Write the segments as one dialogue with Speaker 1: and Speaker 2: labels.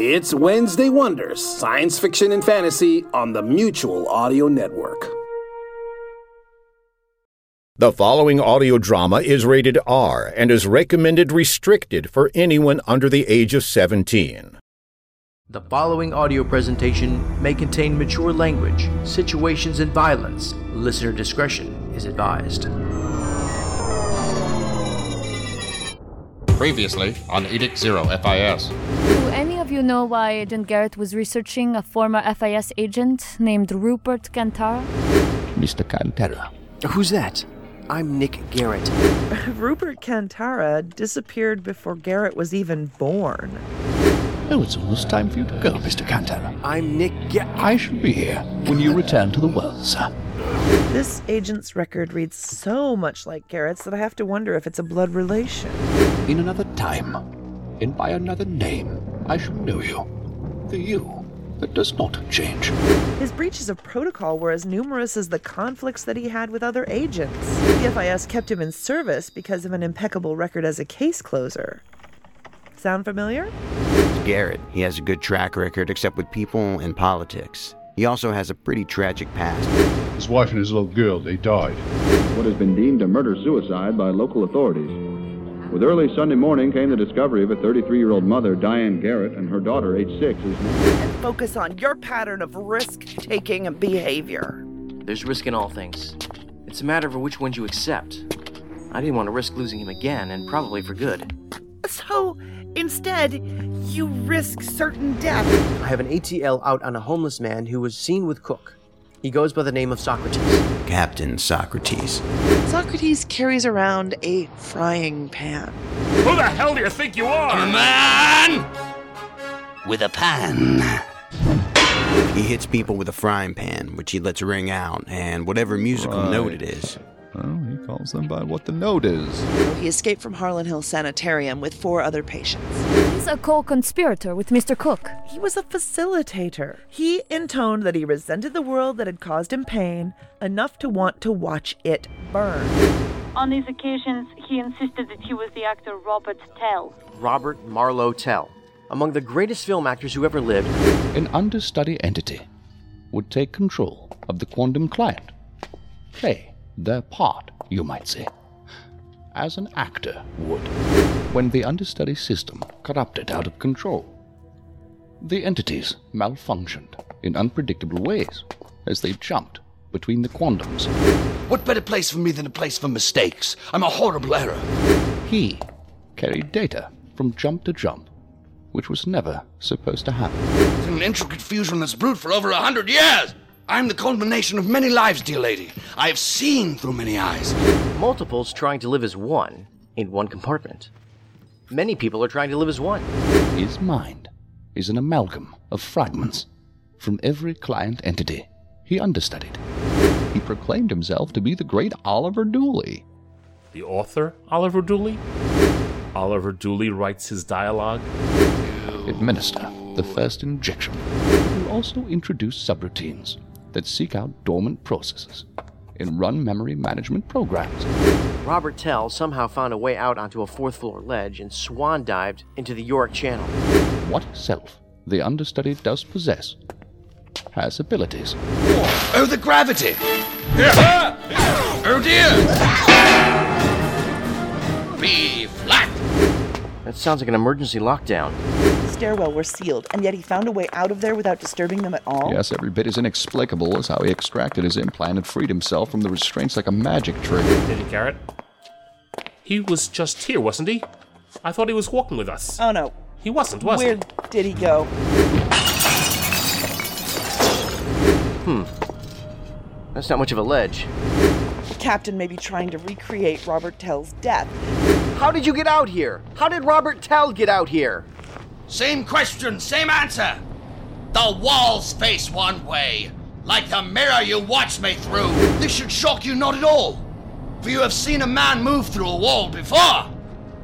Speaker 1: It's Wednesday Wonders, science fiction and fantasy on the Mutual Audio Network.
Speaker 2: The following audio drama is rated R and is recommended restricted for anyone under the age of 17.
Speaker 3: The following audio presentation may contain mature language, situations, and violence. Listener discretion is advised.
Speaker 4: Previously on Edict Zero FIS.
Speaker 5: Do of you know why Agent Garrett was researching a former FIS agent named Rupert Cantara?
Speaker 6: Mr. Cantara.
Speaker 3: Who's that? I'm Nick Garrett.
Speaker 7: Rupert Cantara disappeared before Garrett was even born.
Speaker 6: Oh, it's almost time for you to go, Mr. Cantara.
Speaker 3: I'm Nick Garrett.
Speaker 6: I shall be here when you return to the world, sir.
Speaker 7: This agent's record reads so much like Garrett's that I have to wonder if it's a blood relation.
Speaker 6: In another time, and by another name, I shall know you. The you that does not change.
Speaker 7: His breaches of protocol were as numerous as the conflicts that he had with other agents. The FIS kept him in service because of an impeccable record as a case closer. Sound familiar?
Speaker 8: It's Garrett. He has a good track record, except with people and politics. He also has a pretty tragic past.
Speaker 9: His wife and his little girl, they died.
Speaker 10: What has been deemed a murder suicide by local authorities. With early Sunday morning came the discovery of a 33 year old mother, Diane Garrett, and her daughter, age six, is
Speaker 7: And focus on your pattern of risk taking behavior.
Speaker 3: There's risk in all things. It's a matter of which ones you accept. I didn't want to risk losing him again, and probably for good.
Speaker 7: So, instead, you risk certain death.
Speaker 3: I have an ATL out on a homeless man who was seen with Cook. He goes by the name of Socrates.
Speaker 8: Captain Socrates.
Speaker 7: Socrates carries around a frying pan.
Speaker 11: Who the hell do you think you are?
Speaker 12: A man with a pan.
Speaker 8: He hits people with a frying pan, which he lets ring out, and whatever musical
Speaker 13: Right.
Speaker 8: note it is.
Speaker 13: Oh, he calls them by what the note is.
Speaker 7: He escaped from Harlan Hill Sanitarium with four other patients.
Speaker 5: He's a co-conspirator with Mr. Cook.
Speaker 7: He was a facilitator. He intoned that he resented the world that had caused him pain enough to want to watch it burn.
Speaker 14: On these occasions, he insisted that he was the actor Robert Tell.
Speaker 3: Robert Marlowe Tell, among the greatest film actors who ever lived.
Speaker 6: An understudy entity would take control of the quantum client, play their part, you might say, as an actor would when the understudy system corrupted out of control. The entities malfunctioned in unpredictable ways as they jumped between the quantums.
Speaker 12: What better place for me than a place for mistakes? I'm a horrible error.
Speaker 6: He carried data from jump to jump, which was never supposed to happen.
Speaker 12: It's an intricate fusion that's brewed for over a hundred years. I'm the culmination of many lives, dear lady. I have seen through many eyes.
Speaker 3: Multiples trying to live as one in one compartment. Many people are trying to live as one.
Speaker 6: His mind is an amalgam of fragments from every client entity he understudied. He proclaimed himself to be the great Oliver Dooley.
Speaker 11: The author, Oliver Dooley? Oliver Dooley writes his dialogue?
Speaker 6: Administer the first injection. He will also introduce subroutines that seek out dormant processes and run memory management programs.
Speaker 3: Robert Tell somehow found a way out onto a fourth floor ledge and swan dived into the York Channel.
Speaker 6: What self the understudy does possess has abilities.
Speaker 12: Oh, the gravity! Oh dear! B flat!
Speaker 3: That sounds like an emergency lockdown.
Speaker 7: The Stairwell were sealed, and yet he found a way out of there without disturbing them at all.
Speaker 13: Yes, every bit as inexplicable as how he extracted his implant and freed himself from the restraints like a magic trick.
Speaker 11: Did he, Garrett? He was just here, wasn't he? I thought he was walking with us.
Speaker 7: Oh no.
Speaker 11: He wasn't, was
Speaker 7: Where
Speaker 11: he?
Speaker 7: did he go?
Speaker 3: Hmm. That's not much of a ledge.
Speaker 7: Captain may be trying to recreate Robert Tell's death.
Speaker 15: How did you get out here? How did Robert Tell get out here?
Speaker 12: Same question, same answer. The walls face one way, like the mirror you watch me through. This should shock you not at all, for you have seen a man move through a wall before.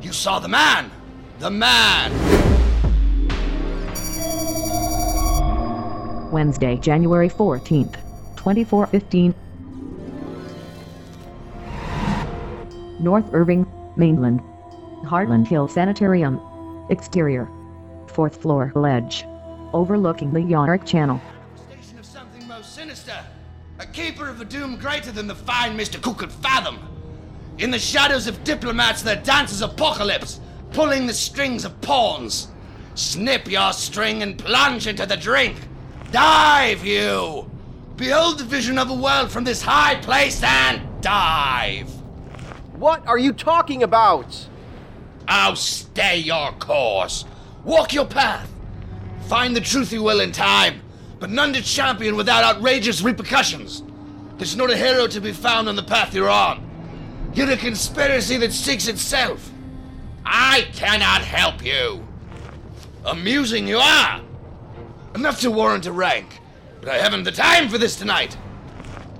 Speaker 12: You saw the man. The man.
Speaker 16: Wednesday, January 14th, 2415. North Irving, Mainland. Harlan Hill Sanitarium. Exterior. Fourth floor ledge. Overlooking the Yarrick Channel.
Speaker 12: Station of something most sinister. A keeper of a doom greater than the fine Mr. Cook could fathom. In the shadows of diplomats there dances apocalypse, pulling the strings of pawns. Snip your string and plunge into the drink. Dive, you! Behold the vision of a world from this high place and dive!
Speaker 15: What are you talking about?
Speaker 12: I'll stay your course. Walk your path. Find the truth you will in time, but none to champion without outrageous repercussions. There's not a hero to be found on the path you're on. You're a conspiracy that seeks itself. I cannot help you. Amusing you are. Enough to warrant a rank, but I haven't the time for this tonight.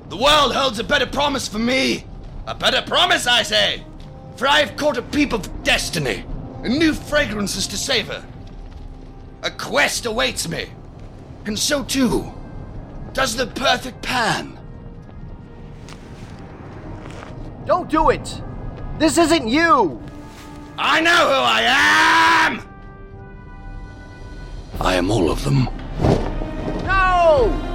Speaker 12: The world holds a better promise for me. A better promise, I say. For I have caught a peep of destiny, and new fragrances to savor. A quest awaits me, and so too does the perfect pan.
Speaker 15: Don't do it! This isn't you!
Speaker 12: I know who I am! I am all of them.
Speaker 15: No!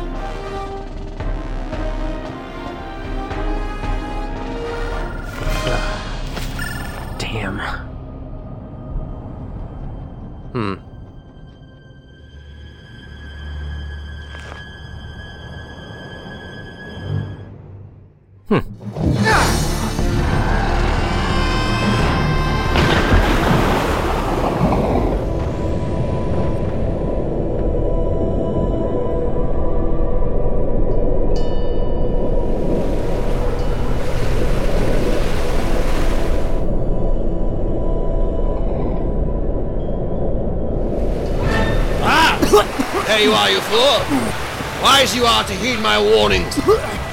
Speaker 12: You are to heed my warnings.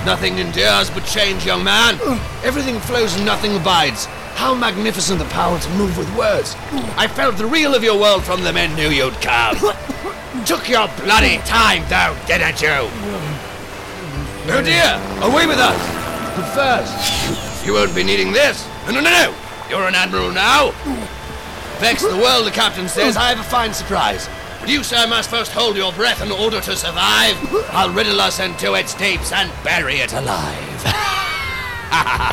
Speaker 12: Nothing endures but change, young man. Everything flows and nothing abides. How magnificent the power to move with words. I felt the real of your world from the men knew you'd come. Took your bloody time, though, didn't you? Oh dear, away with us! But first, you won't be needing this. No, no, no, no! You're an admiral now. Vex the world, the captain says. I have a fine surprise. You, sir, must first hold your breath in order to survive. I'll riddle us into its deeps and bury it alive.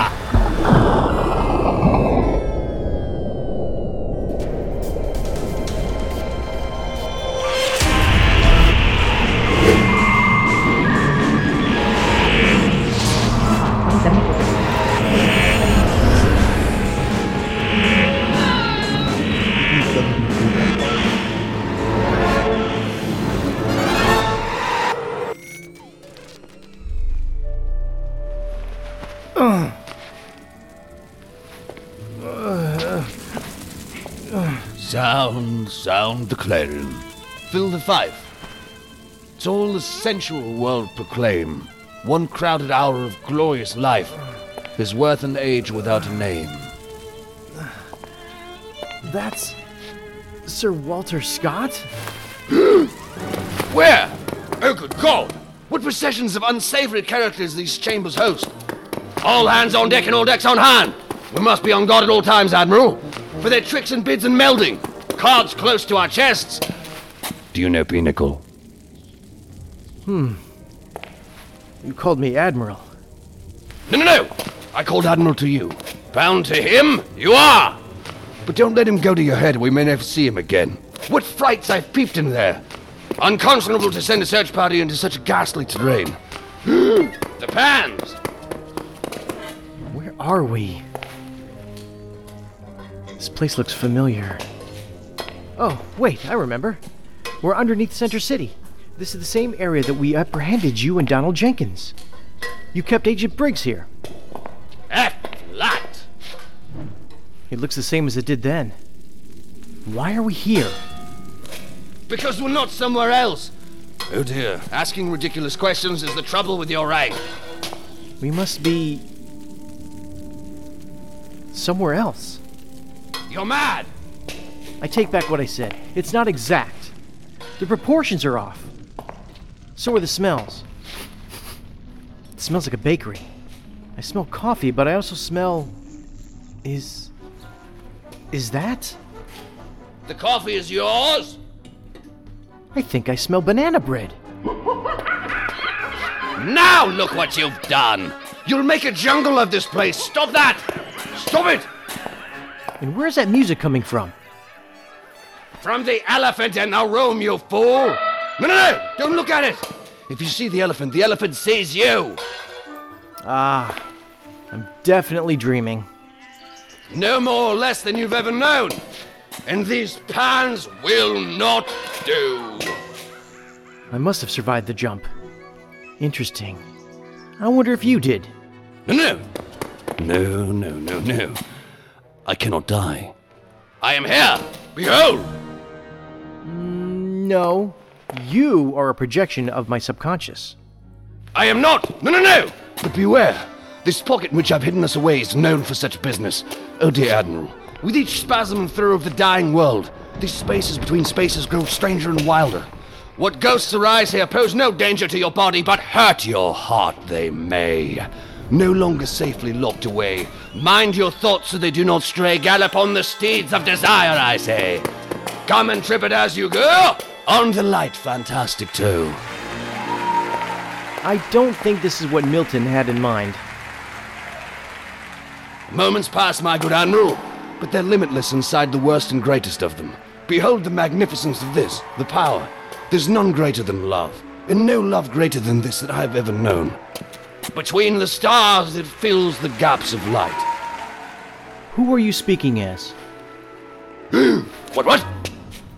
Speaker 17: Sound, sound the clarion. Fill the fife. It's all the sensual world proclaim. One crowded hour of glorious life is worth an age without a name.
Speaker 15: That's. Sir Walter Scott?
Speaker 12: Where? Oh, good God! What processions of unsavory characters these chambers host. All hands on deck and all decks on hand. We must be on guard at all times, Admiral. For their tricks and bids and melding. Cards close to our chests. Do you know Pinochle?
Speaker 15: Hmm. You called me Admiral.
Speaker 12: No, no, no! I called Admiral to you. Bound to him, you are! But don't let him go to your head, we may never see him again. What frights I've peeped in there! Unconscionable to send a search party into such a ghastly terrain. the pans!
Speaker 15: Where are we? This place looks familiar. Oh, wait, I remember. We're underneath Center City. This is the same area that we apprehended you and Donald Jenkins. You kept Agent Briggs here. Act lot! It looks the same as it did then. Why are we here?
Speaker 12: Because we're not somewhere else. Oh dear, asking ridiculous questions is the trouble with your rank.
Speaker 15: We must be. Somewhere else.
Speaker 12: You're mad!
Speaker 15: I take back what I said. It's not exact. The proportions are off. So are the smells. It smells like a bakery. I smell coffee, but I also smell. Is. Is that?
Speaker 12: The coffee is yours?
Speaker 15: I think I smell banana bread.
Speaker 12: Now look what you've done! You'll make a jungle of this place! Stop that! Stop it!
Speaker 15: And where's that music coming from?
Speaker 12: From the elephant in the room, you fool! No, no, no! Don't look at it! If you see the elephant, the elephant sees you!
Speaker 15: Ah, I'm definitely dreaming.
Speaker 12: No more or less than you've ever known. And these pans will not do.
Speaker 15: I must have survived the jump. Interesting. I wonder if you did.
Speaker 12: No, no. No, no, no, no. I cannot die. I am here! Behold!
Speaker 15: No. You are a projection of my subconscious.
Speaker 12: I am not! No, no, no! But beware! This pocket in which I've hidden us away is known for such business. Oh, dear Admiral, with each spasm and throe of the dying world, these spaces between spaces grow stranger and wilder. What ghosts arise here pose no danger to your body, but hurt your heart they may. No longer safely locked away. Mind your thoughts so they do not stray. Gallop on the steeds of desire, I say. Come and trip it as you go on the light, fantastic toe.
Speaker 15: I don't think this is what Milton had in mind.
Speaker 12: Moments pass, my good Admiral, but they're limitless inside the worst and greatest of them. Behold the magnificence of this, the power. There's none greater than love, and no love greater than this that I've ever known. Between the stars, it fills the gaps of light.
Speaker 15: Who are you speaking as?
Speaker 12: what, what?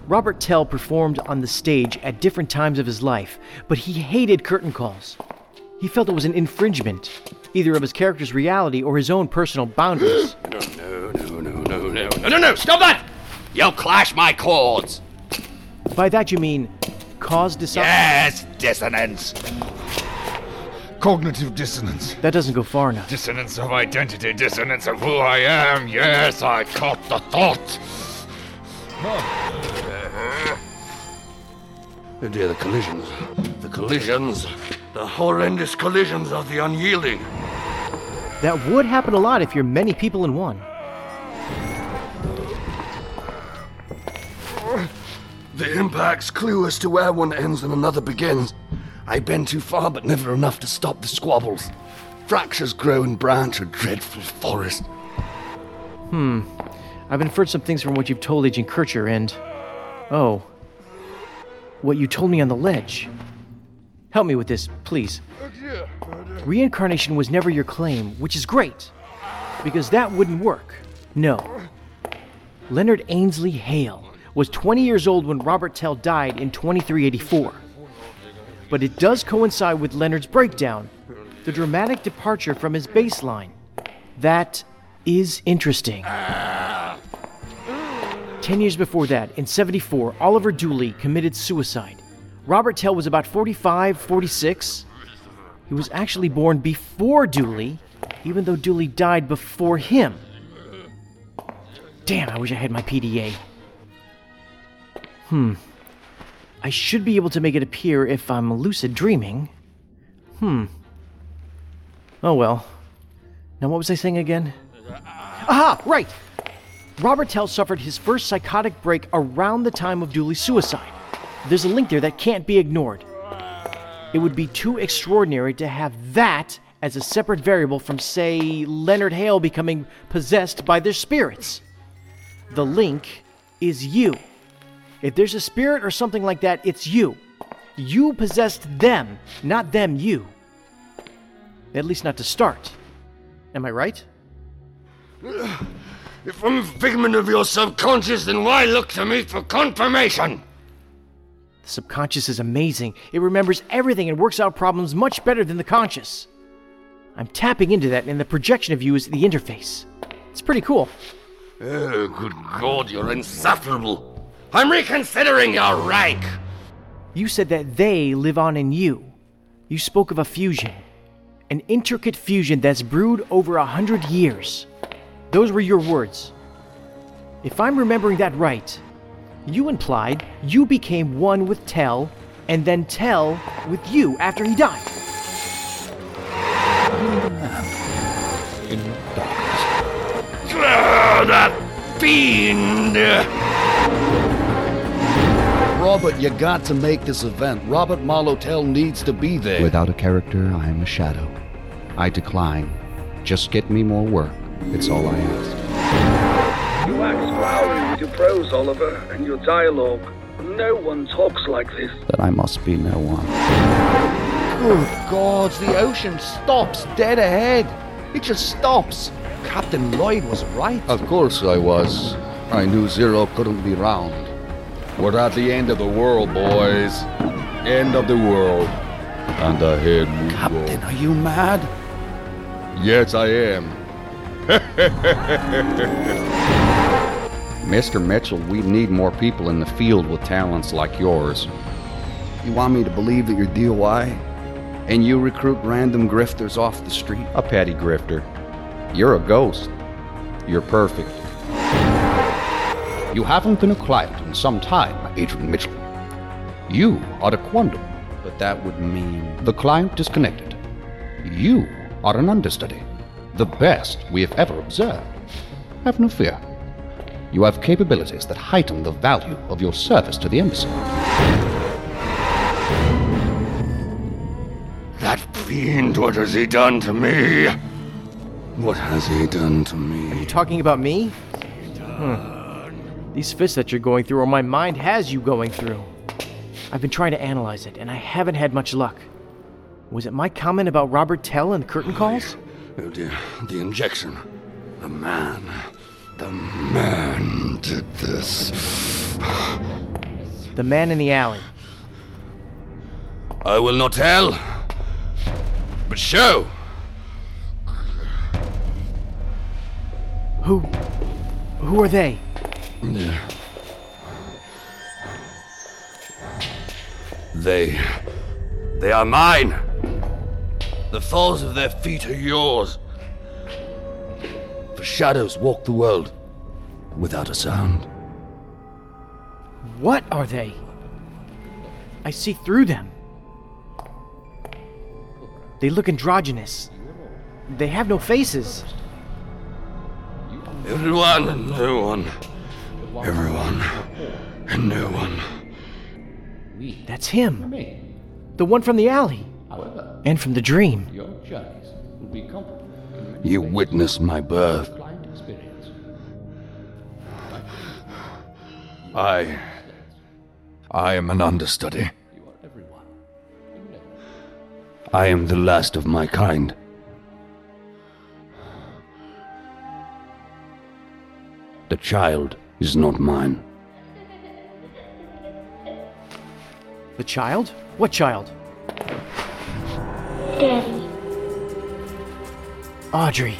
Speaker 15: Robert Tell performed on the stage at different times of his life, but he hated curtain calls. He felt it was an infringement, either of his character's reality or his own personal boundaries.
Speaker 12: no, no, no, no, no, no, no, no, no, stop that! You'll clash my chords!
Speaker 15: By that you mean cause dissonance?
Speaker 18: Yes, dissonance. Cognitive dissonance.
Speaker 15: That doesn't go far enough.
Speaker 18: Dissonance of identity, dissonance of who I am. Yes, I caught the thought.
Speaker 12: Oh dear, the collisions. The collisions. The horrendous collisions of the unyielding.
Speaker 15: That would happen a lot if you're many people in one.
Speaker 12: The impacts clue as to where one ends and another begins. I bend too far, but never enough to stop the squabbles. Fractures grow and branch a dreadful forest.
Speaker 15: Hmm. I've inferred some things from what you've told Agent Kircher and. Oh. What you told me on the ledge. Help me with this, please. Reincarnation was never your claim, which is great. Because that wouldn't work. No. Leonard Ainsley Hale was 20 years old when Robert Tell died in 2384. But it does coincide with Leonard's breakdown, the dramatic departure from his baseline. That is interesting. Ten years before that, in 74, Oliver Dooley committed suicide. Robert Tell was about 45, 46. He was actually born before Dooley, even though Dooley died before him. Damn, I wish I had my PDA. Hmm. I should be able to make it appear if I'm lucid dreaming. Hmm. Oh well. Now, what was I saying again? Aha! Right! Robert Tell suffered his first psychotic break around the time of Dooley's suicide. There's a link there that can't be ignored. It would be too extraordinary to have that as a separate variable from, say, Leonard Hale becoming possessed by their spirits. The link is you. If there's a spirit or something like that, it's you. You possessed them, not them you. At least not to start. Am I right?
Speaker 12: If I'm a figment of your subconscious, then why look to me for confirmation?
Speaker 15: The subconscious is amazing. It remembers everything and works out problems much better than the conscious. I'm tapping into that, and the projection of you is the interface. It's pretty cool.
Speaker 12: Oh, good God, you're insufferable. I'm reconsidering your rank.
Speaker 15: You said that they live on in you. You spoke of a fusion. An intricate fusion that's brewed over a hundred years. Those were your words. If I'm remembering that right, you implied you became one with Tell, and then Tell with you after he died.
Speaker 12: In Ah, that fiend!
Speaker 6: Robert, you got to make this event. Robert Marlowe Tell needs to be there. Without a character, I am a shadow. I decline. Just get me more work. It's all I ask.
Speaker 19: You wax flowery with your prose, Oliver, and your dialogue. No one talks like this.
Speaker 6: Then I must be no one.
Speaker 12: Good God, the ocean stops dead ahead. It just stops. Captain Lloyd was right.
Speaker 6: Of course I was. I knew Zero couldn't be round. We're at the end of the world, boys. End of the world. And ahead we
Speaker 12: Captain,
Speaker 6: go.
Speaker 12: are you mad?
Speaker 6: Yes, I am. Mr. Mitchell, we need more people in the field with talents like yours. You want me to believe that you're DOI? And you recruit random grifters off the street? A petty grifter. You're a ghost. You're perfect. You haven't been a client in some time, Adrian Mitchell. You are a quantum. But that would mean. The client disconnected. You are an understudy. The best we have ever observed. Have no fear. You have capabilities that heighten the value of your service to the embassy.
Speaker 12: That fiend, what has he done to me? What has he done to me?
Speaker 15: Are you talking about me? Hmm. These fists that you're going through, or my mind has you going through. I've been trying to analyze it, and I haven't had much luck. Was it my comment about Robert Tell and the curtain oh, calls?
Speaker 12: Oh dear, the injection. The man. The man did this.
Speaker 15: The man in the alley.
Speaker 12: I will not tell, but show.
Speaker 15: Who? Who are they?
Speaker 12: They. They are mine. The falls of their feet are yours. For shadows walk the world without a sound.
Speaker 15: What are they? I see through them. They look androgynous. They have no faces.
Speaker 12: Everyone and no one. Everyone and no one.
Speaker 15: That's him. The one from the alley. And from the dream.
Speaker 6: Your journeys will be comfortable.
Speaker 12: You witnessed my birth. I. I am an understudy. I am the last of my kind. The child is not mine.
Speaker 15: The child? What child?
Speaker 20: Daddy.
Speaker 15: Audrey.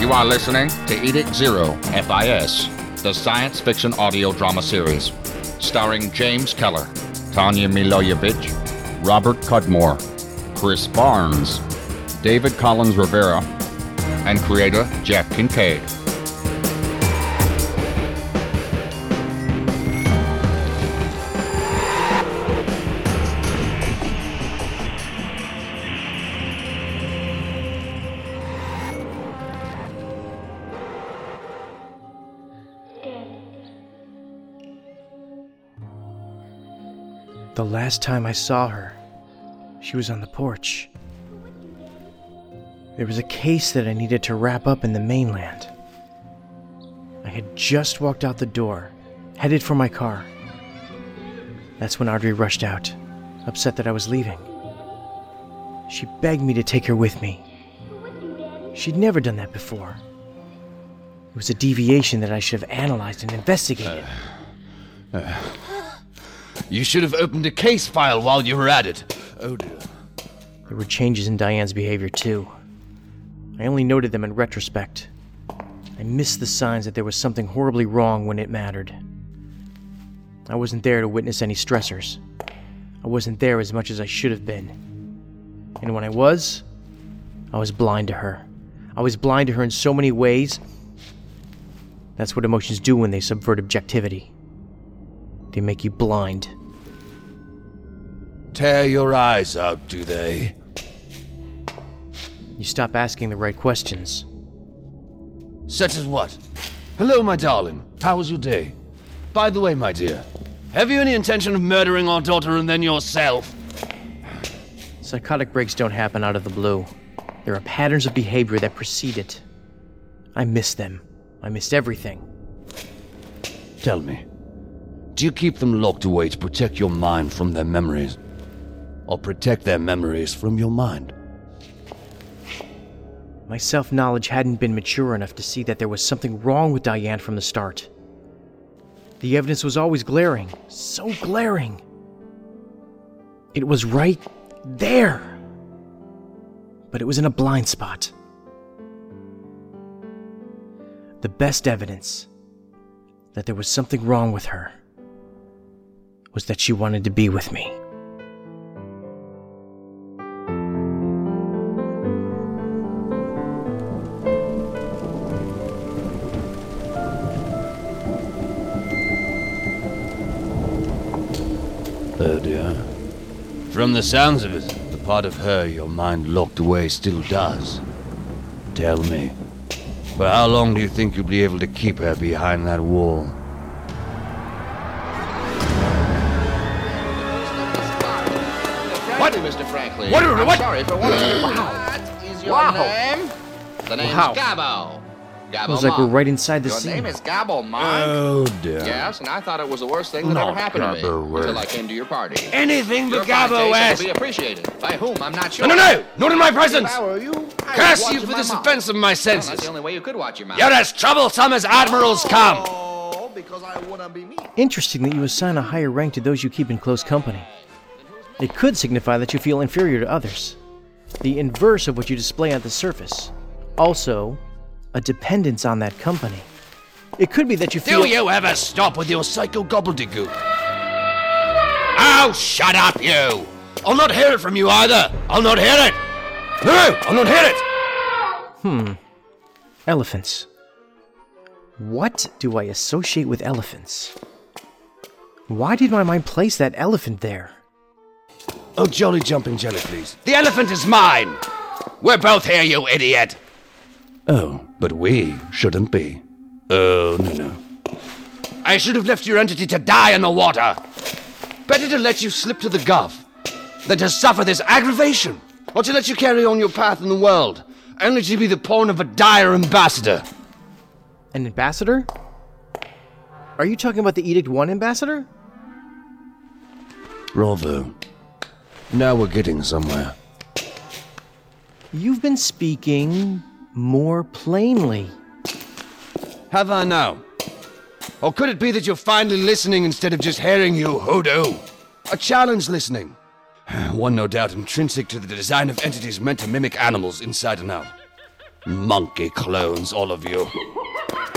Speaker 21: You are listening to Edict Zero, FIS, the science fiction audio drama series, starring James Keller, Tanya Milojevic, Robert Cudmore, Chris Barnes, David Collins Rivera, and creator Jack Kincaid.
Speaker 15: The last time I saw her, she was on the porch. There was a case that I needed to wrap up in the mainland. I had just walked out the door, headed for my car. That's when Audrey rushed out, upset that I was leaving. She begged me to take her with me. She'd never done that before. It was a deviation that I should have analyzed and investigated.
Speaker 12: Uh, you should have opened a case file while you were at it. Oh dear.
Speaker 15: There were changes in Diane's behavior, too. I only noted them in retrospect. I missed the signs that there was something horribly wrong when it mattered. I wasn't there to witness any stressors. I wasn't there as much as I should have been. And when I was, I was blind to her. I was blind to her in so many ways. That's what emotions do when they subvert objectivity. They make you blind.
Speaker 12: Tear your eyes out, do they?
Speaker 15: You stop asking the right questions.
Speaker 12: Such as what? Hello, my darling. How was your day? By the way, my dear, have you any intention of murdering our daughter and then yourself?
Speaker 15: Psychotic breaks don't happen out of the blue. There are patterns of behavior that precede it. I miss them. I missed everything.
Speaker 12: Tell me, do you keep them locked away to protect your mind from their memories? Or protect their memories from your mind?
Speaker 15: My self knowledge hadn't been mature enough to see that there was something wrong with Diane from the start. The evidence was always glaring, so glaring. It was right there. But it was in a blind spot. The best evidence that there was something wrong with her was that she wanted to be with me.
Speaker 12: From the sounds of it, the part of her your mind locked away still does. Tell me, for how long do you think you'll be able to keep her behind that wall?
Speaker 6: What? Mr. Franklin.
Speaker 12: What-
Speaker 6: I'm
Speaker 12: what-
Speaker 6: sorry for one of you.
Speaker 15: Wow.
Speaker 6: What is your
Speaker 15: Wow.
Speaker 6: name? The name's
Speaker 15: Wow.
Speaker 6: Gabbo. Gabbo
Speaker 15: Looks like we're right inside the
Speaker 6: Your
Speaker 15: scene.
Speaker 6: name is Gabbo Monk.
Speaker 12: Oh dear.
Speaker 6: Yes, and I thought it was the worst thing that
Speaker 12: Not
Speaker 6: ever happened to me
Speaker 12: Gabbo,
Speaker 6: until I came to your party.
Speaker 12: Anything
Speaker 6: Your
Speaker 12: but Gabbo
Speaker 6: citation
Speaker 12: ass.
Speaker 6: will be appreciated. By whom, I'm not sure.
Speaker 12: No, no, no! Not in my presence!
Speaker 6: If I were you, I
Speaker 12: Curse
Speaker 6: would
Speaker 12: you for
Speaker 6: my
Speaker 12: this
Speaker 6: mouth.
Speaker 12: offense of my
Speaker 6: Well, that's the only way you could watch your mouth.
Speaker 12: You're as troublesome as admirals oh, come!
Speaker 6: Oh, because I wouldn't be me.
Speaker 15: Interesting that you assign a higher rank to those you keep in close company. It could signify that you feel inferior to others. The inverse of what you display on the surface. Also, a dependence on that company. It could be that you feel.
Speaker 12: Do you ever stop with your psycho gobbledygook? Oh, shut up, you! I'll not hear it from you either! I'll not hear it! No, I'll not hear it!
Speaker 15: Hmm. Elephants. What do I associate with elephants? Why did my mind place that elephant there?
Speaker 12: Oh, jolly jumping jelly, please. The elephant is mine! We're both here, you idiot! Oh, but we shouldn't be. Oh, no, no. I should have left your entity to die in the water. Better to let you slip to the gov than to suffer this aggravation, or to let you carry on your path in the world, only to be the pawn of a dire ambassador.
Speaker 15: An ambassador? Are you talking about the Edict 1 ambassador?
Speaker 12: Bravo. Now we're getting somewhere.
Speaker 15: You've been speaking more plainly.
Speaker 12: Have I now? Or could it be that you're finally listening instead of just hearing you hoodoo? A challenge listening. One no doubt intrinsic to the design of entities meant to mimic animals inside and out. Monkey clones, all of you.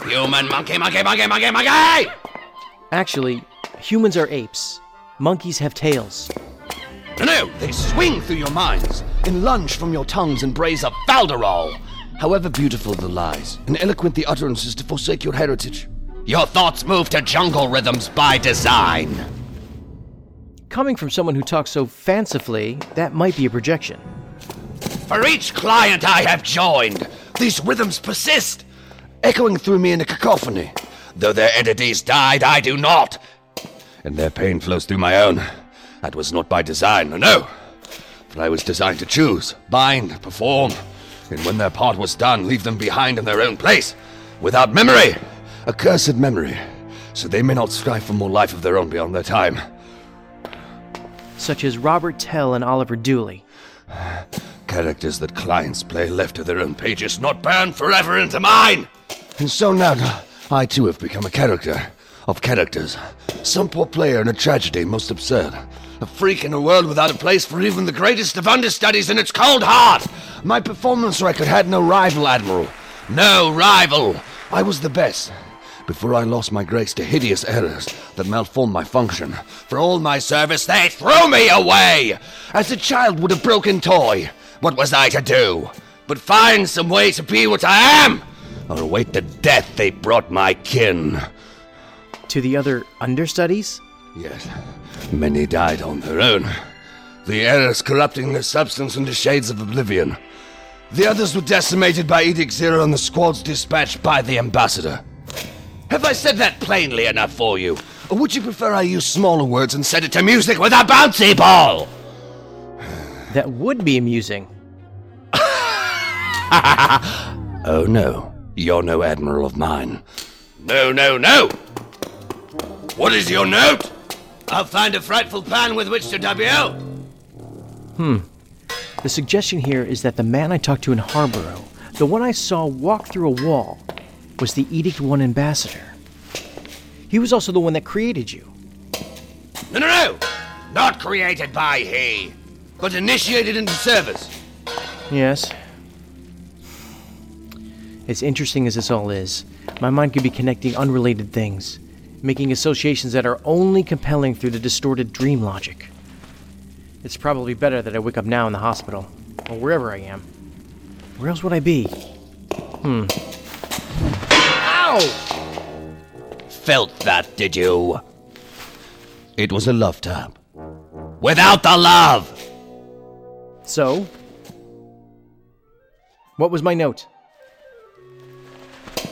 Speaker 12: Human monkey, monkey, monkey, monkey, monkey!
Speaker 15: Actually, humans are apes. Monkeys have tails.
Speaker 12: No, no, they swing through your minds, and lunge from your tongues and braze a falderall. However beautiful the lies, and eloquent the utterances to forsake your heritage, your thoughts move to jungle rhythms by design.
Speaker 15: Coming from someone who talks so fancifully, that might be a projection.
Speaker 12: For each client I have joined, these rhythms persist, echoing through me in a cacophony. Though their entities died, I do not. And their pain flows through my own. That was not by design, no. For I was designed to choose, bind, perform, and when their part was done, leave them behind in their own place, without memory, a cursed memory, so they may not strive for more life of their own beyond their time.
Speaker 15: Such as Robert Tell and Oliver Dooley.
Speaker 12: Characters that clients play left to their own pages, not burned forever into mine! And so now, I too have become a character of characters. Some poor player in a tragedy most absurd, A freak in a world without a place for even the greatest of understudies in its cold heart. My performance record had no rival, Admiral. No rival. I was the best. Before I lost my grace to hideous errors that malformed my function, for all my service, they threw me away! As a child with a broken toy. What was I to do? But find some way to be what I am! Or await the death they brought my kin.
Speaker 15: To the other understudies?
Speaker 12: Yes, many died on their own. The errors corrupting their substance into shades of oblivion. The others were decimated by Edict Zero and the squads dispatched by the ambassador. Have I said that plainly enough for you? Or would you prefer I use smaller words and set it to music with a bouncy ball?
Speaker 15: That would be amusing.
Speaker 12: oh no, you're no admiral of mine. No, no, no! What is your note? I'll find a frightful pan with which to dub you.
Speaker 15: Hmm. The suggestion here is that the man I talked to in Harborough, the one I saw walk through a wall, was the Edict One ambassador. He was also the one that created you.
Speaker 12: No, no, no! Not created by he, but initiated into service.
Speaker 15: Yes. As interesting as this all is, my mind could be connecting unrelated things, making associations that are only compelling through the distorted dream logic. It's probably better that I wake up now in the hospital, or wherever I am. Where else would I be? Hmm.
Speaker 12: Ow! Felt that, did you? It was a love tap. Without the love!
Speaker 15: So? What was my note?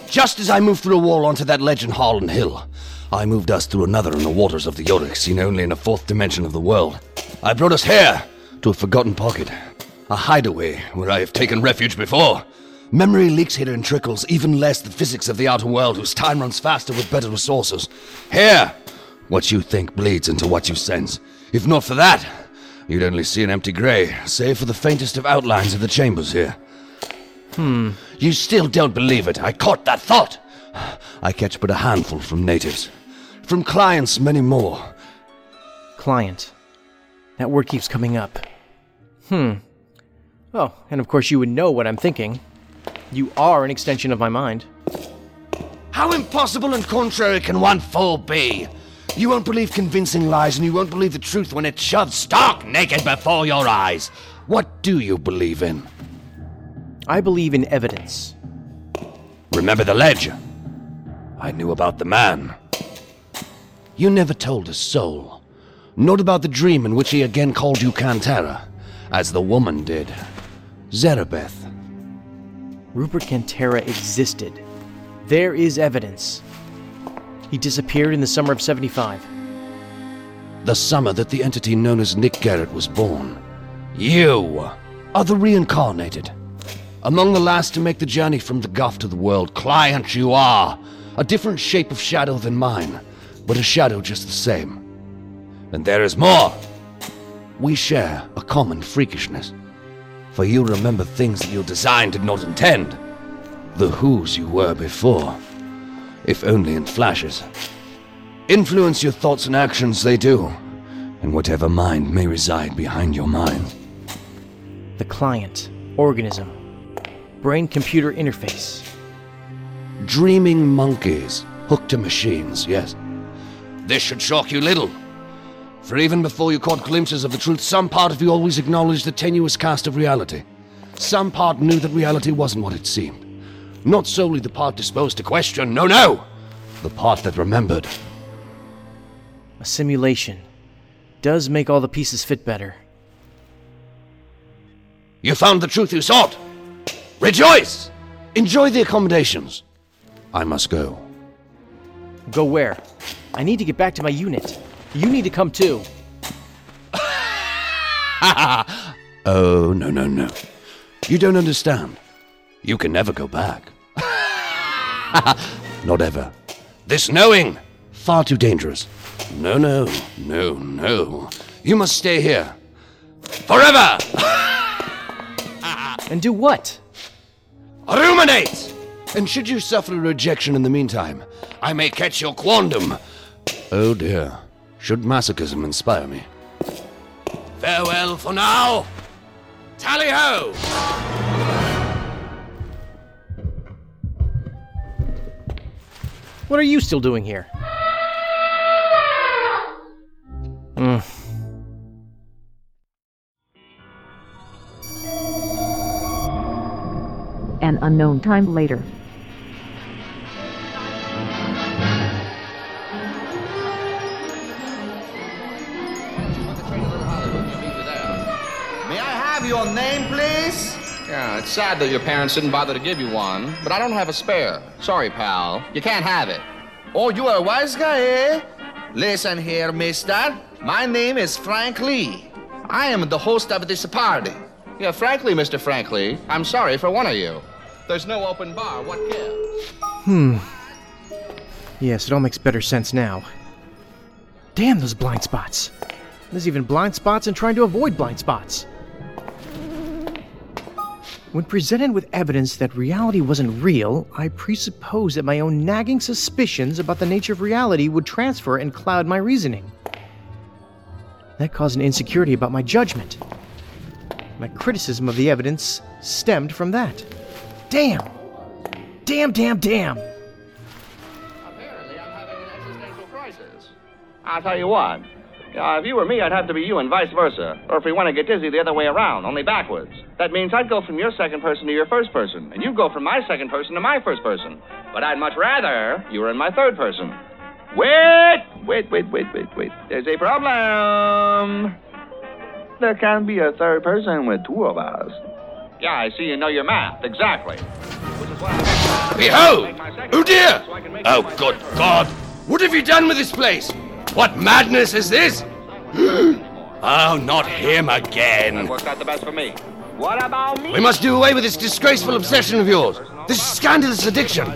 Speaker 12: Just as I moved through a wall onto that ledge in Harlan Hill, I moved us through another in the waters of the Yorick, seen only in a fourth dimension of the world. I brought us here, to a forgotten pocket. A hideaway where I have taken refuge before. Memory leaks here in trickles, even less the physics of the outer world, whose time runs faster with better resources. Here, what you think bleeds into what you sense. If not for that, you'd only see an empty grey, save for the faintest of outlines of the chambers here.
Speaker 15: Hmm.
Speaker 12: You still don't believe it. I caught that thought. I catch but a handful from natives. From clients, many more.
Speaker 15: Client. That word keeps coming up. Hmm. Oh, and of course you would know what I'm thinking. You are an extension of my mind.
Speaker 12: How impossible and contrary can one fool be? You won't believe convincing lies, and you won't believe the truth when it's shoved stark naked before your eyes. What do you believe in?
Speaker 15: I believe in evidence.
Speaker 12: Remember the ledge? I knew about the man. You never told a soul. Not about the dream in which he again called you Cantara, as the woman did. Zerebeth.
Speaker 15: Rupert Cantara existed. There is evidence. He disappeared in the summer of 75.
Speaker 12: The summer that the entity known as Nick Garrett was born. You are the reincarnated. Among the last to make the journey from the Gulf to the world, client you are. A different shape of shadow than mine, but a shadow just the same. And there is more. We share a common freakishness. For you remember things that your design did not intend. The whos you were before, if only in flashes. Influence your thoughts and actions, they do, and whatever mind may reside behind your mind.
Speaker 15: The client, organism, brain computer interface.
Speaker 12: Dreaming monkeys hooked to machines, yes. This should shock you little. For even before you caught glimpses of the truth, some part of you always acknowledged the tenuous cast of reality. Some part knew that reality wasn't what it seemed. Not solely the part disposed to question, no, no! The part that remembered.
Speaker 15: A simulation does make all the pieces fit better.
Speaker 12: You found the truth you sought! Rejoice! Enjoy the accommodations. I must go.
Speaker 15: Go where? I need to get back to my unit. You need to come too.
Speaker 12: oh, no, no, no. You don't understand. You can never go back. Not ever. This knowing, far too dangerous. No, no, no, no. You must stay here. Forever!
Speaker 15: and do what?
Speaker 12: Ruminate! And should you suffer rejection in the meantime, I may catch your quantum. Oh dear. Should masochism inspire me? Farewell for now. Tally ho!
Speaker 15: What are you still doing here? Mm.
Speaker 16: An unknown time later.
Speaker 22: Your name, please?
Speaker 6: Yeah, it's sad that your parents didn't bother to give you one, but I don't have a spare. Sorry, pal. You can't have it.
Speaker 22: Oh, you are a wise guy, eh? Listen here, mister. My name is Frank Lee. I am the host of this party.
Speaker 6: Yeah, frankly, Mr. Frankly, I'm sorry for one of you. There's no open bar. What gives?
Speaker 15: Hmm. Yes, it all makes better sense now. Damn those blind spots. There's even blind spots and trying to avoid blind spots. When presented with evidence that reality wasn't real, I presupposed that my own nagging suspicions about the nature of reality would transfer and cloud my reasoning. That caused an insecurity about my judgment. My criticism of the evidence stemmed from that. Damn! Damn, damn, damn! Apparently, I'm having an existential crisis.
Speaker 23: I'll tell you what. Uh, if you were me, I'd have to be you and vice versa. Or if we want to get dizzy, the other way around, only backwards. That means I'd go from your second person to your first person, and you'd go from my second person to my first person. But I'd much rather you were in my third person. Wait! Wait, wait, wait, wait, wait. There's a problem. There can't be a third person with two of us. Yeah, I see you know your math. Exactly.
Speaker 12: Behold! Oh dear! Oh, good God! What have you done with this place? What madness is this? oh, not him again.
Speaker 23: That worked out the best for me. What about me?
Speaker 12: We must do away with this disgraceful obsession of yours. This scandalous addiction.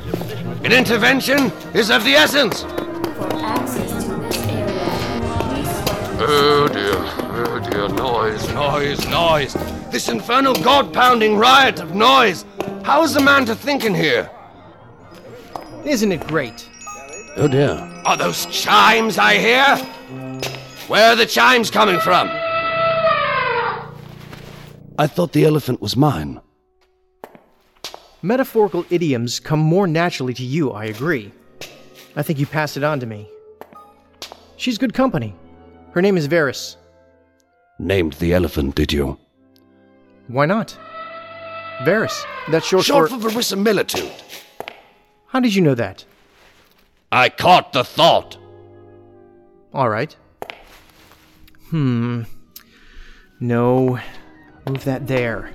Speaker 12: An intervention is of the essence. Oh dear, oh dear, noise, noise, noise. This infernal god pounding riot of noise. How is a man to think in here?
Speaker 15: Isn't it great?
Speaker 12: Oh dear. Are those chimes I hear? Where are the chimes coming from? I thought the elephant was mine.
Speaker 15: Metaphorical idioms come more naturally to you, I agree. I think you passed it on to me. She's good company. Her name is Varys.
Speaker 12: Named the elephant, did you?
Speaker 15: Why not? Varys. That's short,
Speaker 12: Short
Speaker 15: for...
Speaker 12: for verisimilitude.
Speaker 15: How did you know that?
Speaker 12: I caught the thought.
Speaker 15: All right. Hmm. No. Move that there.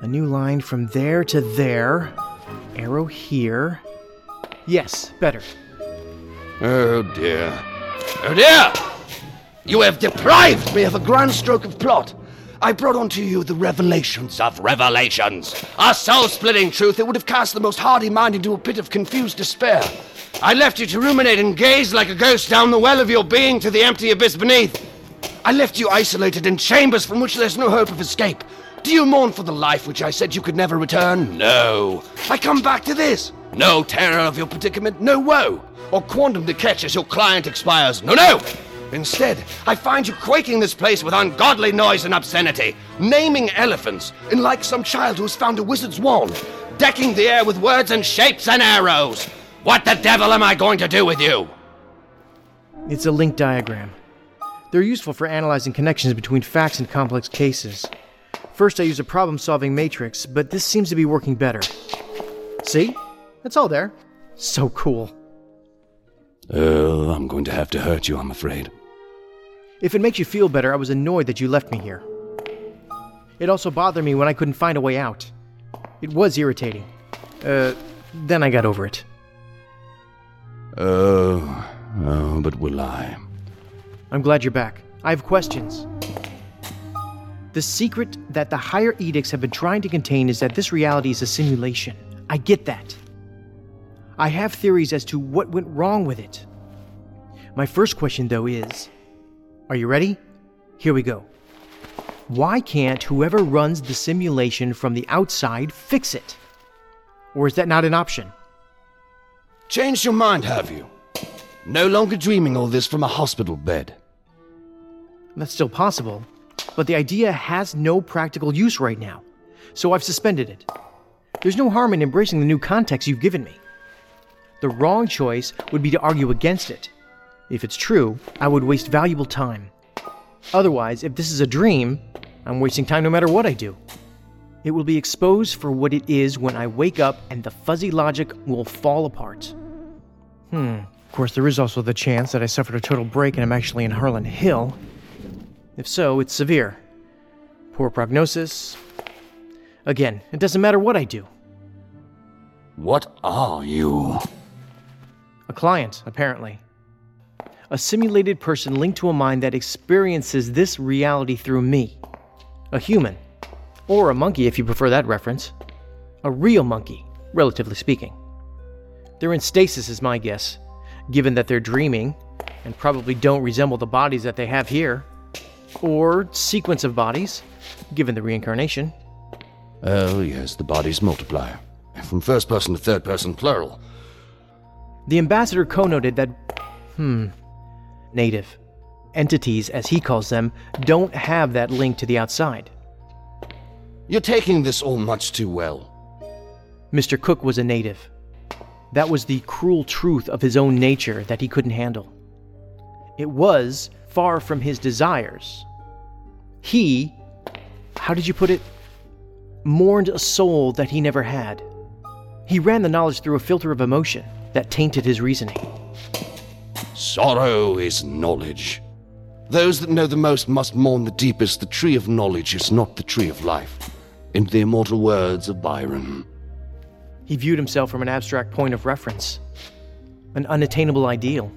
Speaker 15: A new line from there to there. Arrow here. Yes, better.
Speaker 12: Oh dear. Oh dear! You have deprived me of a grand stroke of plot. I brought unto you the revelations of revelations. A soul splitting truth that would have cast the most hardy mind into a pit of confused despair. I left you to ruminate and gaze like a ghost down the well of your being to the empty abyss beneath. I left you isolated in chambers from which there's no hope of escape. Do you mourn for the life which I said you could never return? No. I come back to this. No terror of your predicament, no woe, or quantum to catch as your client expires. No, no! Instead, I find you quaking this place with ungodly noise and obscenity, naming elephants, in like some child who has found a wizard's wand, decking the air with words and shapes and arrows. What the devil am I going to do with you?
Speaker 15: It's a link diagram. They're useful for analyzing connections between facts and complex cases. First, I use a problem solving matrix, but this seems to be working better. See? It's all there. So cool.
Speaker 12: Oh, I'm going to have to hurt you, I'm afraid.
Speaker 15: If it makes you feel better, I was annoyed that you left me here. It also bothered me when I couldn't find a way out. It was irritating. Uh, then I got over it.
Speaker 12: Oh, oh, but will I?
Speaker 15: I'm glad you're back. I have questions. The secret that the higher edicts have been trying to contain is that this reality is a simulation. I get that. I have theories as to what went wrong with it. My first question, though, is Are you ready? Here we go. Why can't whoever runs the simulation from the outside fix it? Or is that not an option?
Speaker 12: Changed your mind, have you? No longer dreaming all this from a hospital bed.
Speaker 15: That's still possible. but the idea has no practical use right now, so I've suspended it. There's no harm in embracing the new context you've given me. The wrong choice would be to argue against it. If it's true, I would waste valuable time. Otherwise, if this is a dream, I'm wasting time no matter what I do. It will be exposed for what it is when I wake up and the fuzzy logic will fall apart. Hmm. Of course, there is also the chance that I suffered a total break and I'm actually in Harlan Hill. If so, it's severe. Poor prognosis. Again, it doesn't matter what I do.
Speaker 12: What are you?
Speaker 15: A client, apparently. A simulated person linked to a mind that experiences this reality through me. A human. Or a monkey, if you prefer that reference. A real monkey, relatively speaking. They're in stasis, is my guess, given that they're dreaming and probably don't resemble the bodies that they have here. Or sequence of bodies, given the reincarnation.
Speaker 12: Oh, yes, the bodies multiply. From first person to third person plural.
Speaker 15: The ambassador co noted that, hmm, native entities, as he calls them, don't have that link to the outside.
Speaker 12: You're taking this all much too well.
Speaker 15: Mr. Cook was a native. That was the cruel truth of his own nature that he couldn't handle. It was far from his desires. He, how did you put it? Mourned a soul that he never had. He ran the knowledge through a filter of emotion that tainted his reasoning.
Speaker 12: Sorrow is knowledge. Those that know the most must mourn the deepest. The tree of knowledge is not the tree of life. In the immortal words of Byron.
Speaker 15: He viewed himself from an abstract point of reference, an unattainable ideal.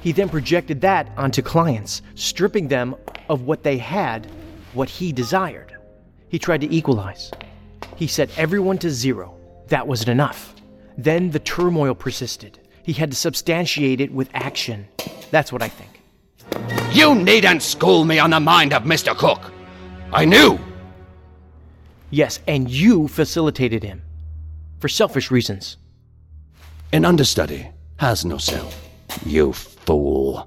Speaker 15: He then projected that onto clients, stripping them of what they had, what he desired. He tried to equalize. He set everyone to zero. That wasn't enough. Then the turmoil persisted. He had to substantiate it with action. That's what I think.
Speaker 12: You needn't school me on the mind of Mr. Cook. I knew.
Speaker 15: Yes, and you facilitated him. For selfish reasons.
Speaker 12: An understudy has no self. You fool.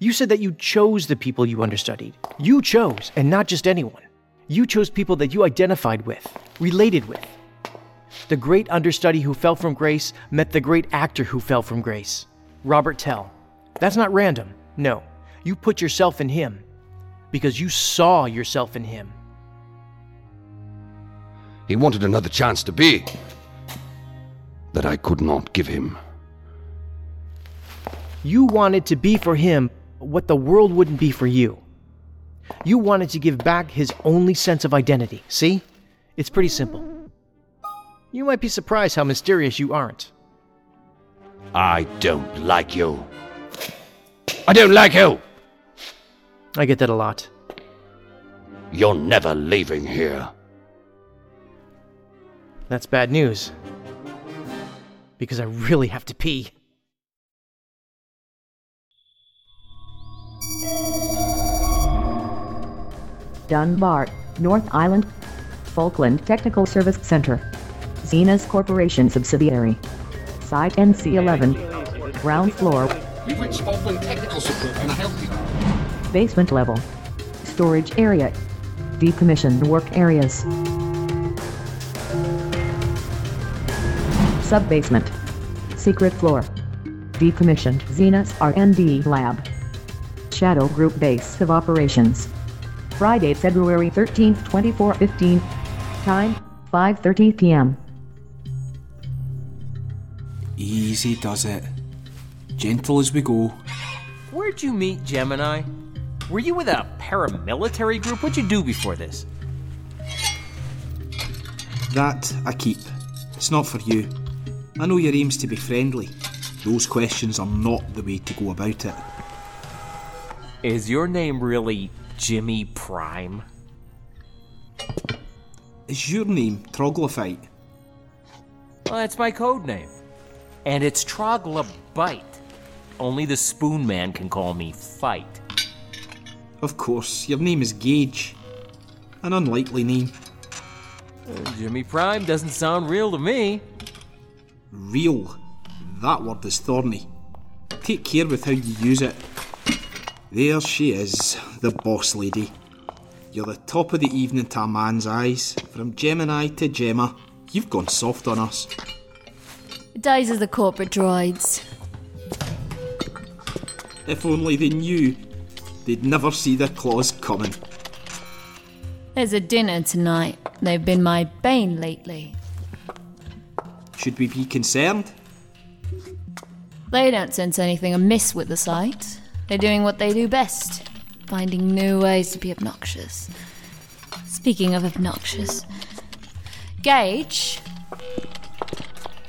Speaker 15: You said that you chose the people you understudied. You chose, and not just anyone. You chose people that you identified with, related with. The great understudy who fell from grace met the great actor who fell from grace. Robert Tell. That's not random. No. You put yourself in him because you saw yourself in him.
Speaker 12: He wanted another chance to be that I could not give him.
Speaker 15: You wanted to be for him what the world wouldn't be for you. You wanted to give back his only sense of identity. See? It's pretty simple. You might be surprised how mysterious you aren't.
Speaker 12: I don't like you. I don't like you!
Speaker 15: I get that a lot.
Speaker 12: You're never leaving here.
Speaker 15: That's bad news. Because I really have to pee.
Speaker 16: Dunbar, North Island. Falkland Technical Service Center. Zenas Corporation subsidiary. Site NC11. Ground floor.
Speaker 6: You've reached Falkland Technical Support. Can I help you?
Speaker 16: Basement level. Storage area. Decommissioned work areas. Sub-basement. Secret floor. Decommissioned Zenas R&D lab. Shadow Group Base of Operations. Friday, February 13, 2415. Time, 5.30 p.m.
Speaker 24: Easy does it. Gentle as we go.
Speaker 25: Where'd you meet Gemini? Were you with a paramilitary group? What'd you do before this?
Speaker 24: That I keep. It's not for you. I know your aim's to be friendly. Those questions are not the way to go about it.
Speaker 25: Is your name really Jimmy Prime?
Speaker 24: Is your name Troglodyte?
Speaker 25: Well, that's my code name. And it's Troglodyte. Only the Spoon Man can call me Fight.
Speaker 24: Of course, your name is Gage. An unlikely name.
Speaker 25: Uh, Jimmy Prime doesn't sound real to me.
Speaker 24: Real? That word is thorny. Take care with how you use it. There she is, the boss lady. You're the top of the evening to a man's eyes. From Gemini to Gemma, you've gone soft on us.
Speaker 5: Days of the corporate droids.
Speaker 24: If only they knew, they'd never see their claws coming.
Speaker 5: There's a dinner tonight. They've been my bane lately.
Speaker 24: Should we be concerned?
Speaker 5: They don't sense anything amiss with the site. They're doing what they do best finding new ways to be obnoxious. Speaking of obnoxious, Gage.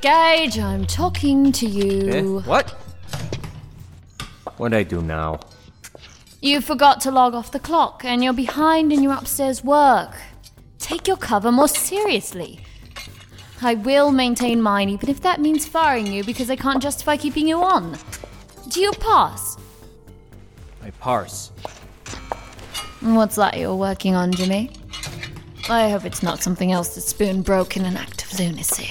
Speaker 5: Gage, I'm talking to you.
Speaker 25: Eh? What? What'd I do now?
Speaker 5: You forgot to log off the clock and you're behind in your upstairs work. Take your cover more seriously. I will maintain mine even if that means firing you because I can't justify keeping you on. Do you pass?
Speaker 25: I parse.
Speaker 5: What's that you're working on, Jimmy? I hope it's not something else that Spoon broke in an act of lunacy.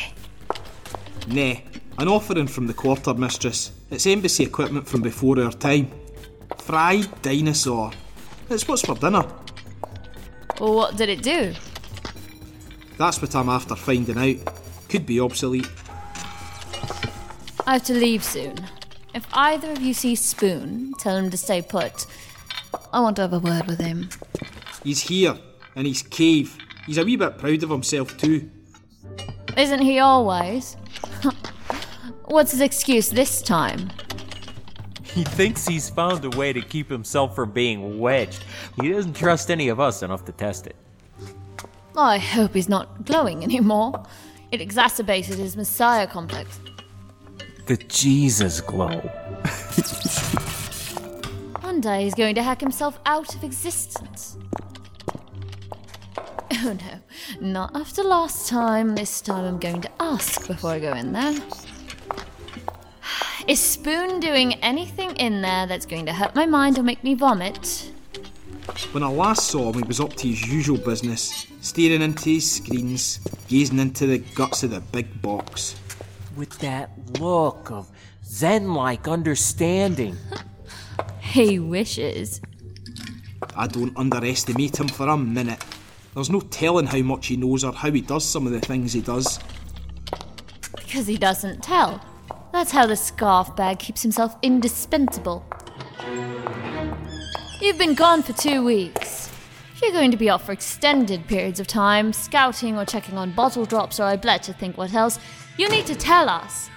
Speaker 24: Nay, an offering from the quartermistress. It's embassy equipment from before our time. Fried dinosaur. It's what's for dinner.
Speaker 5: Well, what did it do?
Speaker 24: That's what I'm after finding out. Could be obsolete.
Speaker 5: I have to leave soon. If either of you see Spoon, tell him to stay put. I want to have a word with him.
Speaker 24: He's here, in his cave. He's a wee bit proud of himself too.
Speaker 5: Isn't he always? What's his excuse this time?
Speaker 25: He thinks he's found a way to keep himself from being wedged. He doesn't trust any of us enough to test it.
Speaker 5: I hope he's not glowing anymore. It exacerbated his messiah complex.
Speaker 25: The Jesus glow.
Speaker 5: One day he's going to hack himself out of existence. Oh no, not after last time. This time I'm going to ask before I go in there. Is Spoon doing anything in there that's going to hurt my mind or make me vomit?
Speaker 24: When I last saw him, he was up to his usual business, staring into his screens, gazing into the guts of the big box.
Speaker 25: With that look of Zen like understanding.
Speaker 5: He wishes.
Speaker 24: I don't underestimate him for a minute. There's no telling how much he knows or how he does some of the things he does.
Speaker 5: Because he doesn't tell. That's how the scarf bag keeps himself indispensable. You've been gone for two weeks. If you're going to be off for extended periods of time, scouting or checking on bottle drops or I'd bled to think what else, you need to tell us.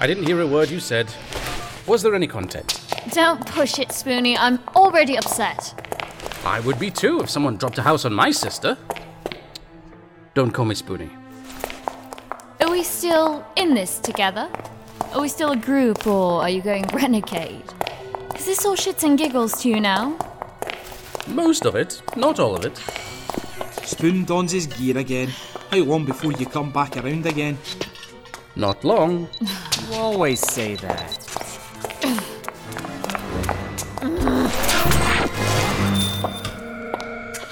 Speaker 26: I didn't hear a word you said. Was there any content?
Speaker 5: Don't push it, Spoonie. I'm already upset.
Speaker 26: I would be too if someone dropped a house on my sister. Don't call me Spoonie.
Speaker 5: Are we still in this together? Are we still a group or are you going renegade? Is this all shits and giggles to you now?
Speaker 26: Most of it, not all of it.
Speaker 24: Spoon dons his gear again. How long before you come back around again?
Speaker 26: Not long.
Speaker 25: You always say that.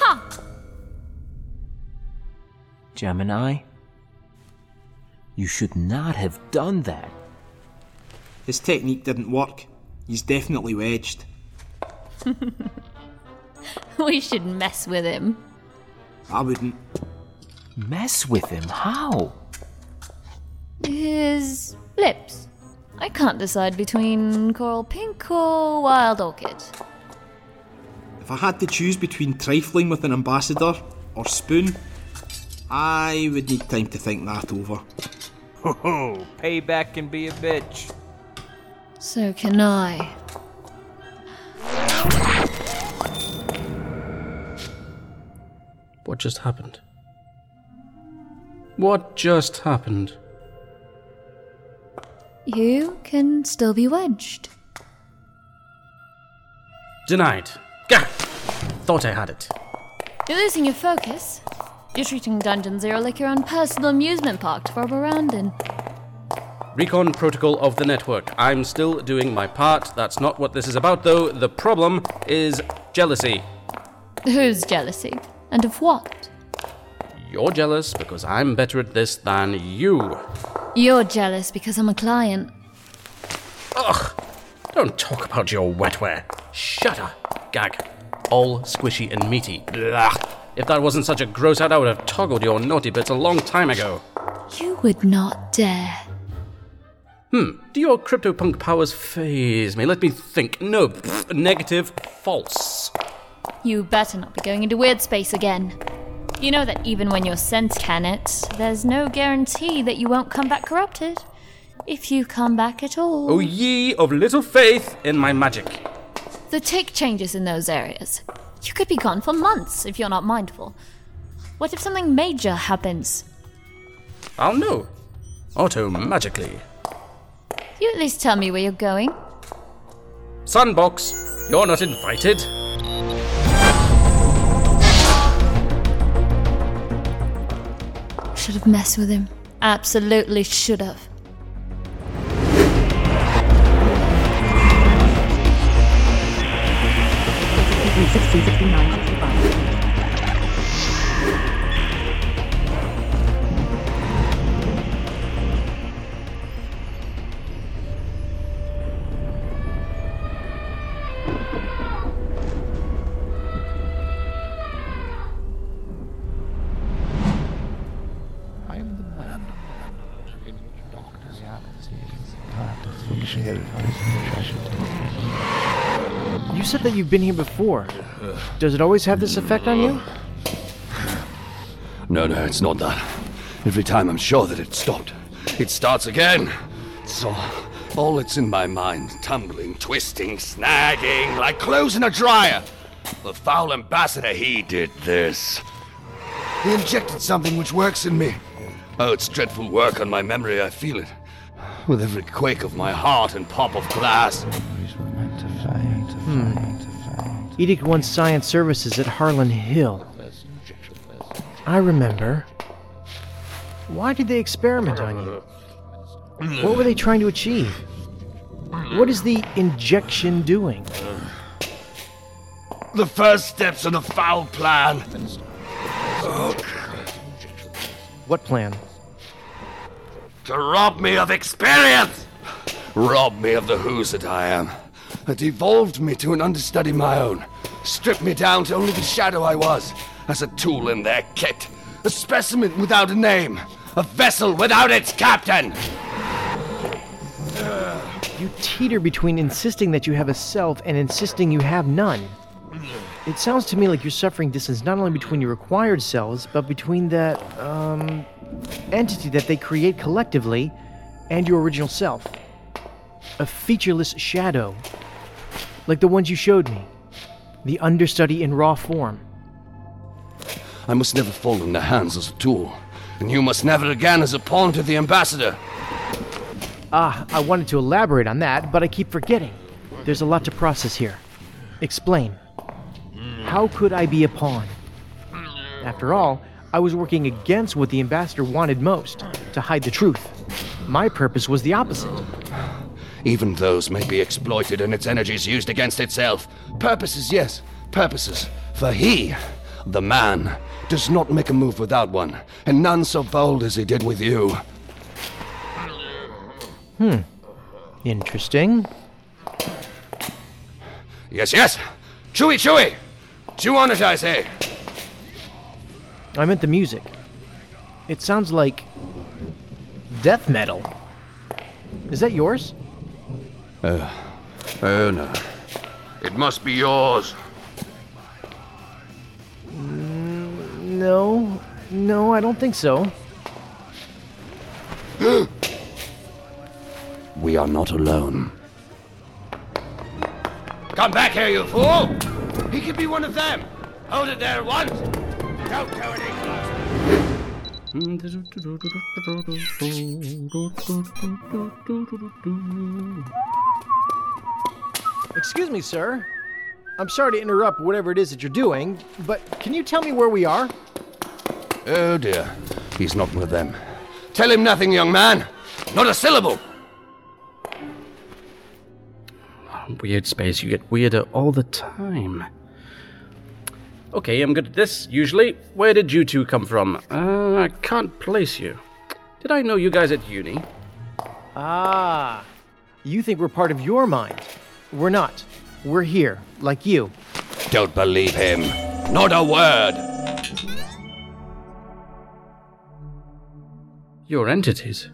Speaker 5: Ha!
Speaker 25: Gemini? You should not have done that.
Speaker 24: His technique didn't work. He's definitely wedged.
Speaker 5: we should mess with him.
Speaker 24: I wouldn't.
Speaker 25: Mess with him? How?
Speaker 5: His lips. I can't decide between coral pink or wild orchid.
Speaker 24: If I had to choose between trifling with an ambassador or Spoon, I would need time to think that over.
Speaker 25: Ho ho! Payback can be a bitch.
Speaker 5: So can I.
Speaker 26: What just happened? What just happened?
Speaker 5: You can still be wedged.
Speaker 26: Denied. Gah! Thought I had it.
Speaker 5: You're losing your focus. You're treating Dungeon Zero like your own personal amusement park to around in.
Speaker 26: Recon protocol of the network. I'm still doing my part. That's not what this is about, though. The problem is jealousy.
Speaker 5: Whose jealousy? And of what?
Speaker 26: You're jealous because I'm better at this than you.
Speaker 5: You're jealous because I'm a client.
Speaker 26: Ugh! Don't talk about your wetware. Shudder. Gag. All squishy and meaty. Blah. If that wasn't such a gross out, I would have toggled your naughty bits a long time ago.
Speaker 5: You would not dare.
Speaker 26: Hmm, do your CryptoPunk powers phase me? Let me think. No, pfft, negative, false.
Speaker 5: You better not be going into weird space again. You know that even when your sense can it, there's no guarantee that you won't come back corrupted. If you come back at all.
Speaker 26: Oh, ye of little faith in my magic.
Speaker 5: The tick changes in those areas. You could be gone for months if you're not mindful. What if something major happens?
Speaker 26: I'll know. Auto magically.
Speaker 5: You at least tell me where you're going.
Speaker 26: Sunbox, you're not invited.
Speaker 5: Should have messed with him. Absolutely should have.
Speaker 15: You've been here before. Does it always have this effect on you?
Speaker 12: No, no, it's not that. Every time I'm sure that it stopped, it starts again. So, all that's in my mind, tumbling, twisting, snagging, like clothes in a dryer. The foul ambassador, he did this. He injected something which works in me. Oh, it's dreadful work on my memory, I feel it. With every quake of my heart and pop of glass.
Speaker 15: Edict One Science Services at Harlan Hill. I remember. Why did they experiment on you? What were they trying to achieve? What is the injection doing?
Speaker 12: The first steps of the foul plan.
Speaker 15: What plan?
Speaker 12: To rob me of experience! Rob me of the who's that I am. It evolved me to an understudy my own. Stripped me down to only the shadow I was, as a tool in their kit. A specimen without a name. A vessel without its captain!
Speaker 15: You teeter between insisting that you have a self and insisting you have none. It sounds to me like you're suffering distance not only between your acquired selves, but between that, um, entity that they create collectively and your original self. A featureless shadow. Like the ones you showed me. The understudy in raw form.
Speaker 12: I must never fall in their hands as a tool, and you must never again as a pawn to the ambassador.
Speaker 15: Ah, I wanted to elaborate on that, but I keep forgetting. There's a lot to process here. Explain. How could I be a pawn? After all, I was working against what the ambassador wanted most to hide the truth. My purpose was the opposite.
Speaker 12: Even those may be exploited and its energies used against itself. Purposes, yes, purposes. For he, the man, does not make a move without one, and none so bold as he did with you.
Speaker 15: Hmm. Interesting.
Speaker 12: Yes, yes! Chewy, chewy! Chew on it, I say!
Speaker 15: I meant the music. It sounds like death metal. Is that yours?
Speaker 12: Uh, oh no. It must be yours.
Speaker 15: No, no, I don't think so.
Speaker 12: We are not alone. Come back here, you fool! He could be one of them! Hold it there at once! Don't go any
Speaker 15: Excuse me, sir. I'm sorry to interrupt whatever it is that you're doing, but can you tell me where we are?
Speaker 12: Oh dear. He's not with them. Tell him nothing, young man! Not a syllable!
Speaker 26: Weird space, you get weirder all the time. Okay, I'm good at this, usually. Where did you two come from? Uh, I can't place you. Did I know you guys at uni?
Speaker 15: Ah, you think we're part of your mind. We're not. We're here, like you.
Speaker 12: Don't believe him. Not a word.
Speaker 26: Your entities.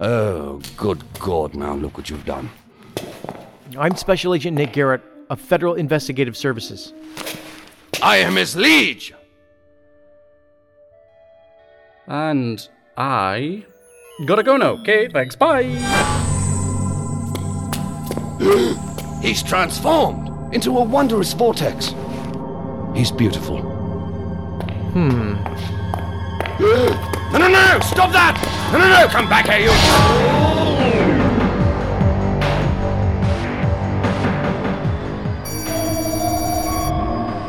Speaker 12: Oh, good God, now look what you've done.
Speaker 15: I'm Special Agent Nick Garrett of Federal Investigative Services.
Speaker 12: I am his liege!
Speaker 26: And I. Gotta go now. Okay, thanks, bye!
Speaker 12: He's transformed into a wondrous vortex. He's beautiful.
Speaker 15: Hmm.
Speaker 12: No, no, no! Stop that! No, no, no! Come back here, you!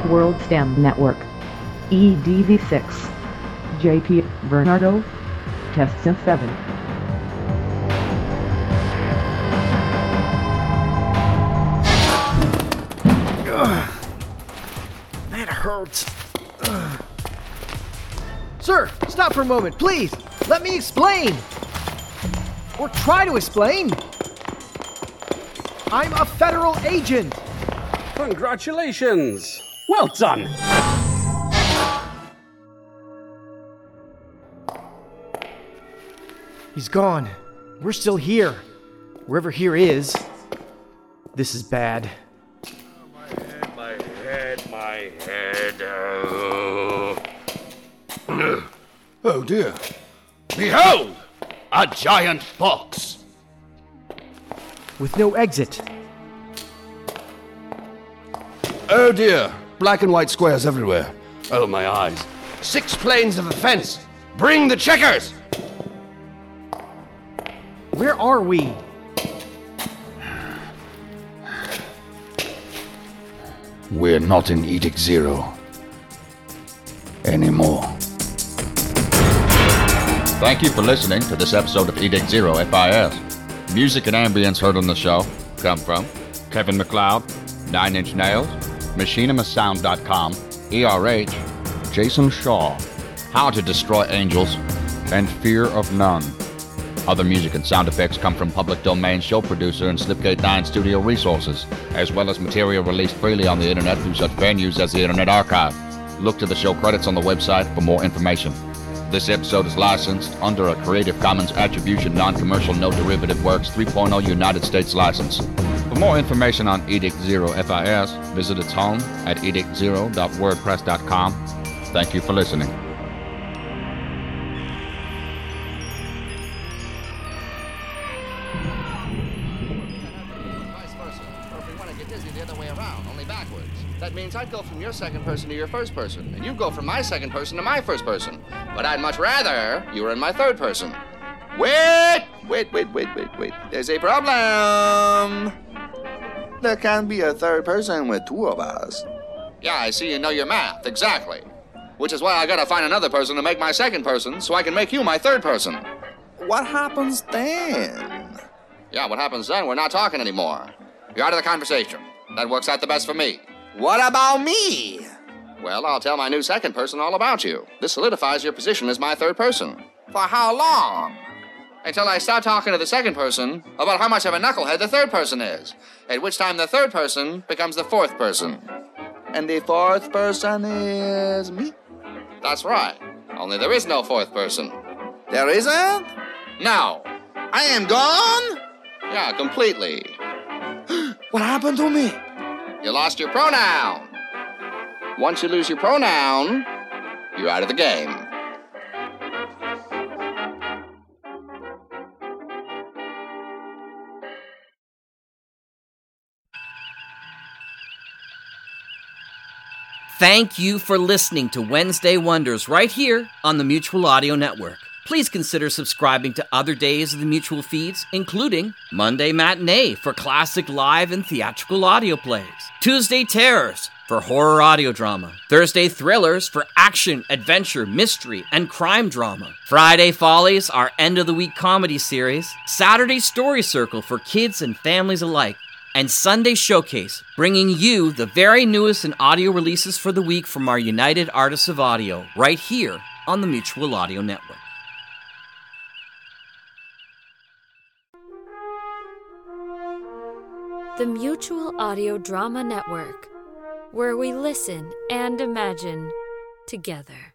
Speaker 16: World STEM Network. E EDV6. JP Bernardo. Test Synth 7.
Speaker 15: That hurts. Sir, stop for a moment, please. Let me explain. Or try to explain. I'm a federal agent.
Speaker 26: Congratulations! Well done!
Speaker 15: He's gone. We're still here. Wherever here is. This is bad.
Speaker 12: My head, my head. Oh, oh dear. Behold! A giant box!
Speaker 15: With no exit.
Speaker 12: Oh dear. Black and white squares everywhere. Oh, my eyes. Six planes of offense. Bring the checkers!
Speaker 15: Where are we?
Speaker 27: We're not in Edict Zero anymore.
Speaker 6: Thank you for listening to this episode of Edict Zero FIS. Music and ambience heard on the show come from Kevin MacLeod, Nine Inch Nails, MachinimaSound.com, ERH, Jason Shaw, How to Destroy Angels, and Fear of None. Other music and sound effects come from public domain show producer and Slipgate 9 studio resources, as well as material released freely on the internet through such venues as the Internet Archive. Look to the show credits on the website for more information. This episode is licensed under a Creative Commons Attribution Non-Commercial No Derivative Works 3.0 United States license. For more information on Edict Zero FIS, visit its home at edictzero.wordpress.com. Thank you for listening.
Speaker 23: Vice versa. If we want to get dizzy the other way around, only backwards. That means I'd go from your second person to your first person, and you'd go from my second person to my first person. But I'd much rather you were in my third person. Wait! Wait, wait, wait, wait, wait. There's a problem. There can't be a third person with two of us. Yeah, I see you know your math, exactly. Which is why I gotta find another person to make my second person so I can make you my third person. What happens then? Yeah, what happens then? We're not talking anymore. You're out of the conversation. That works out the best for me. What about me? Well, I'll tell my new second person all about you. This solidifies your position as my third person. For how long? Until I start talking to the second person about how much of a knucklehead the third person is. At which time the third person becomes the fourth person. And the fourth person is me? That's right. Only there is no fourth person. There isn't? No. I am gone? Yeah, completely. what happened to me? You lost your pronoun. Once you lose your pronoun, you're out of the game.
Speaker 28: Thank you for listening to Wednesday Wonders right here on the Mutual Audio Network. Please consider subscribing to other days of the Mutual feeds, including Monday Matinee for classic live and theatrical audio plays, Tuesday Terrors for horror audio drama, Thursday Thrillers for action, adventure, mystery, and crime drama, Friday Follies, our end of the week comedy series, Saturday Story Circle for kids and families alike, and Sunday Showcase, bringing you the very newest in audio releases for the week from our United Artists of Audio, right here on the Mutual Audio Network.
Speaker 29: The Mutual Audio Drama Network, where we listen and imagine together.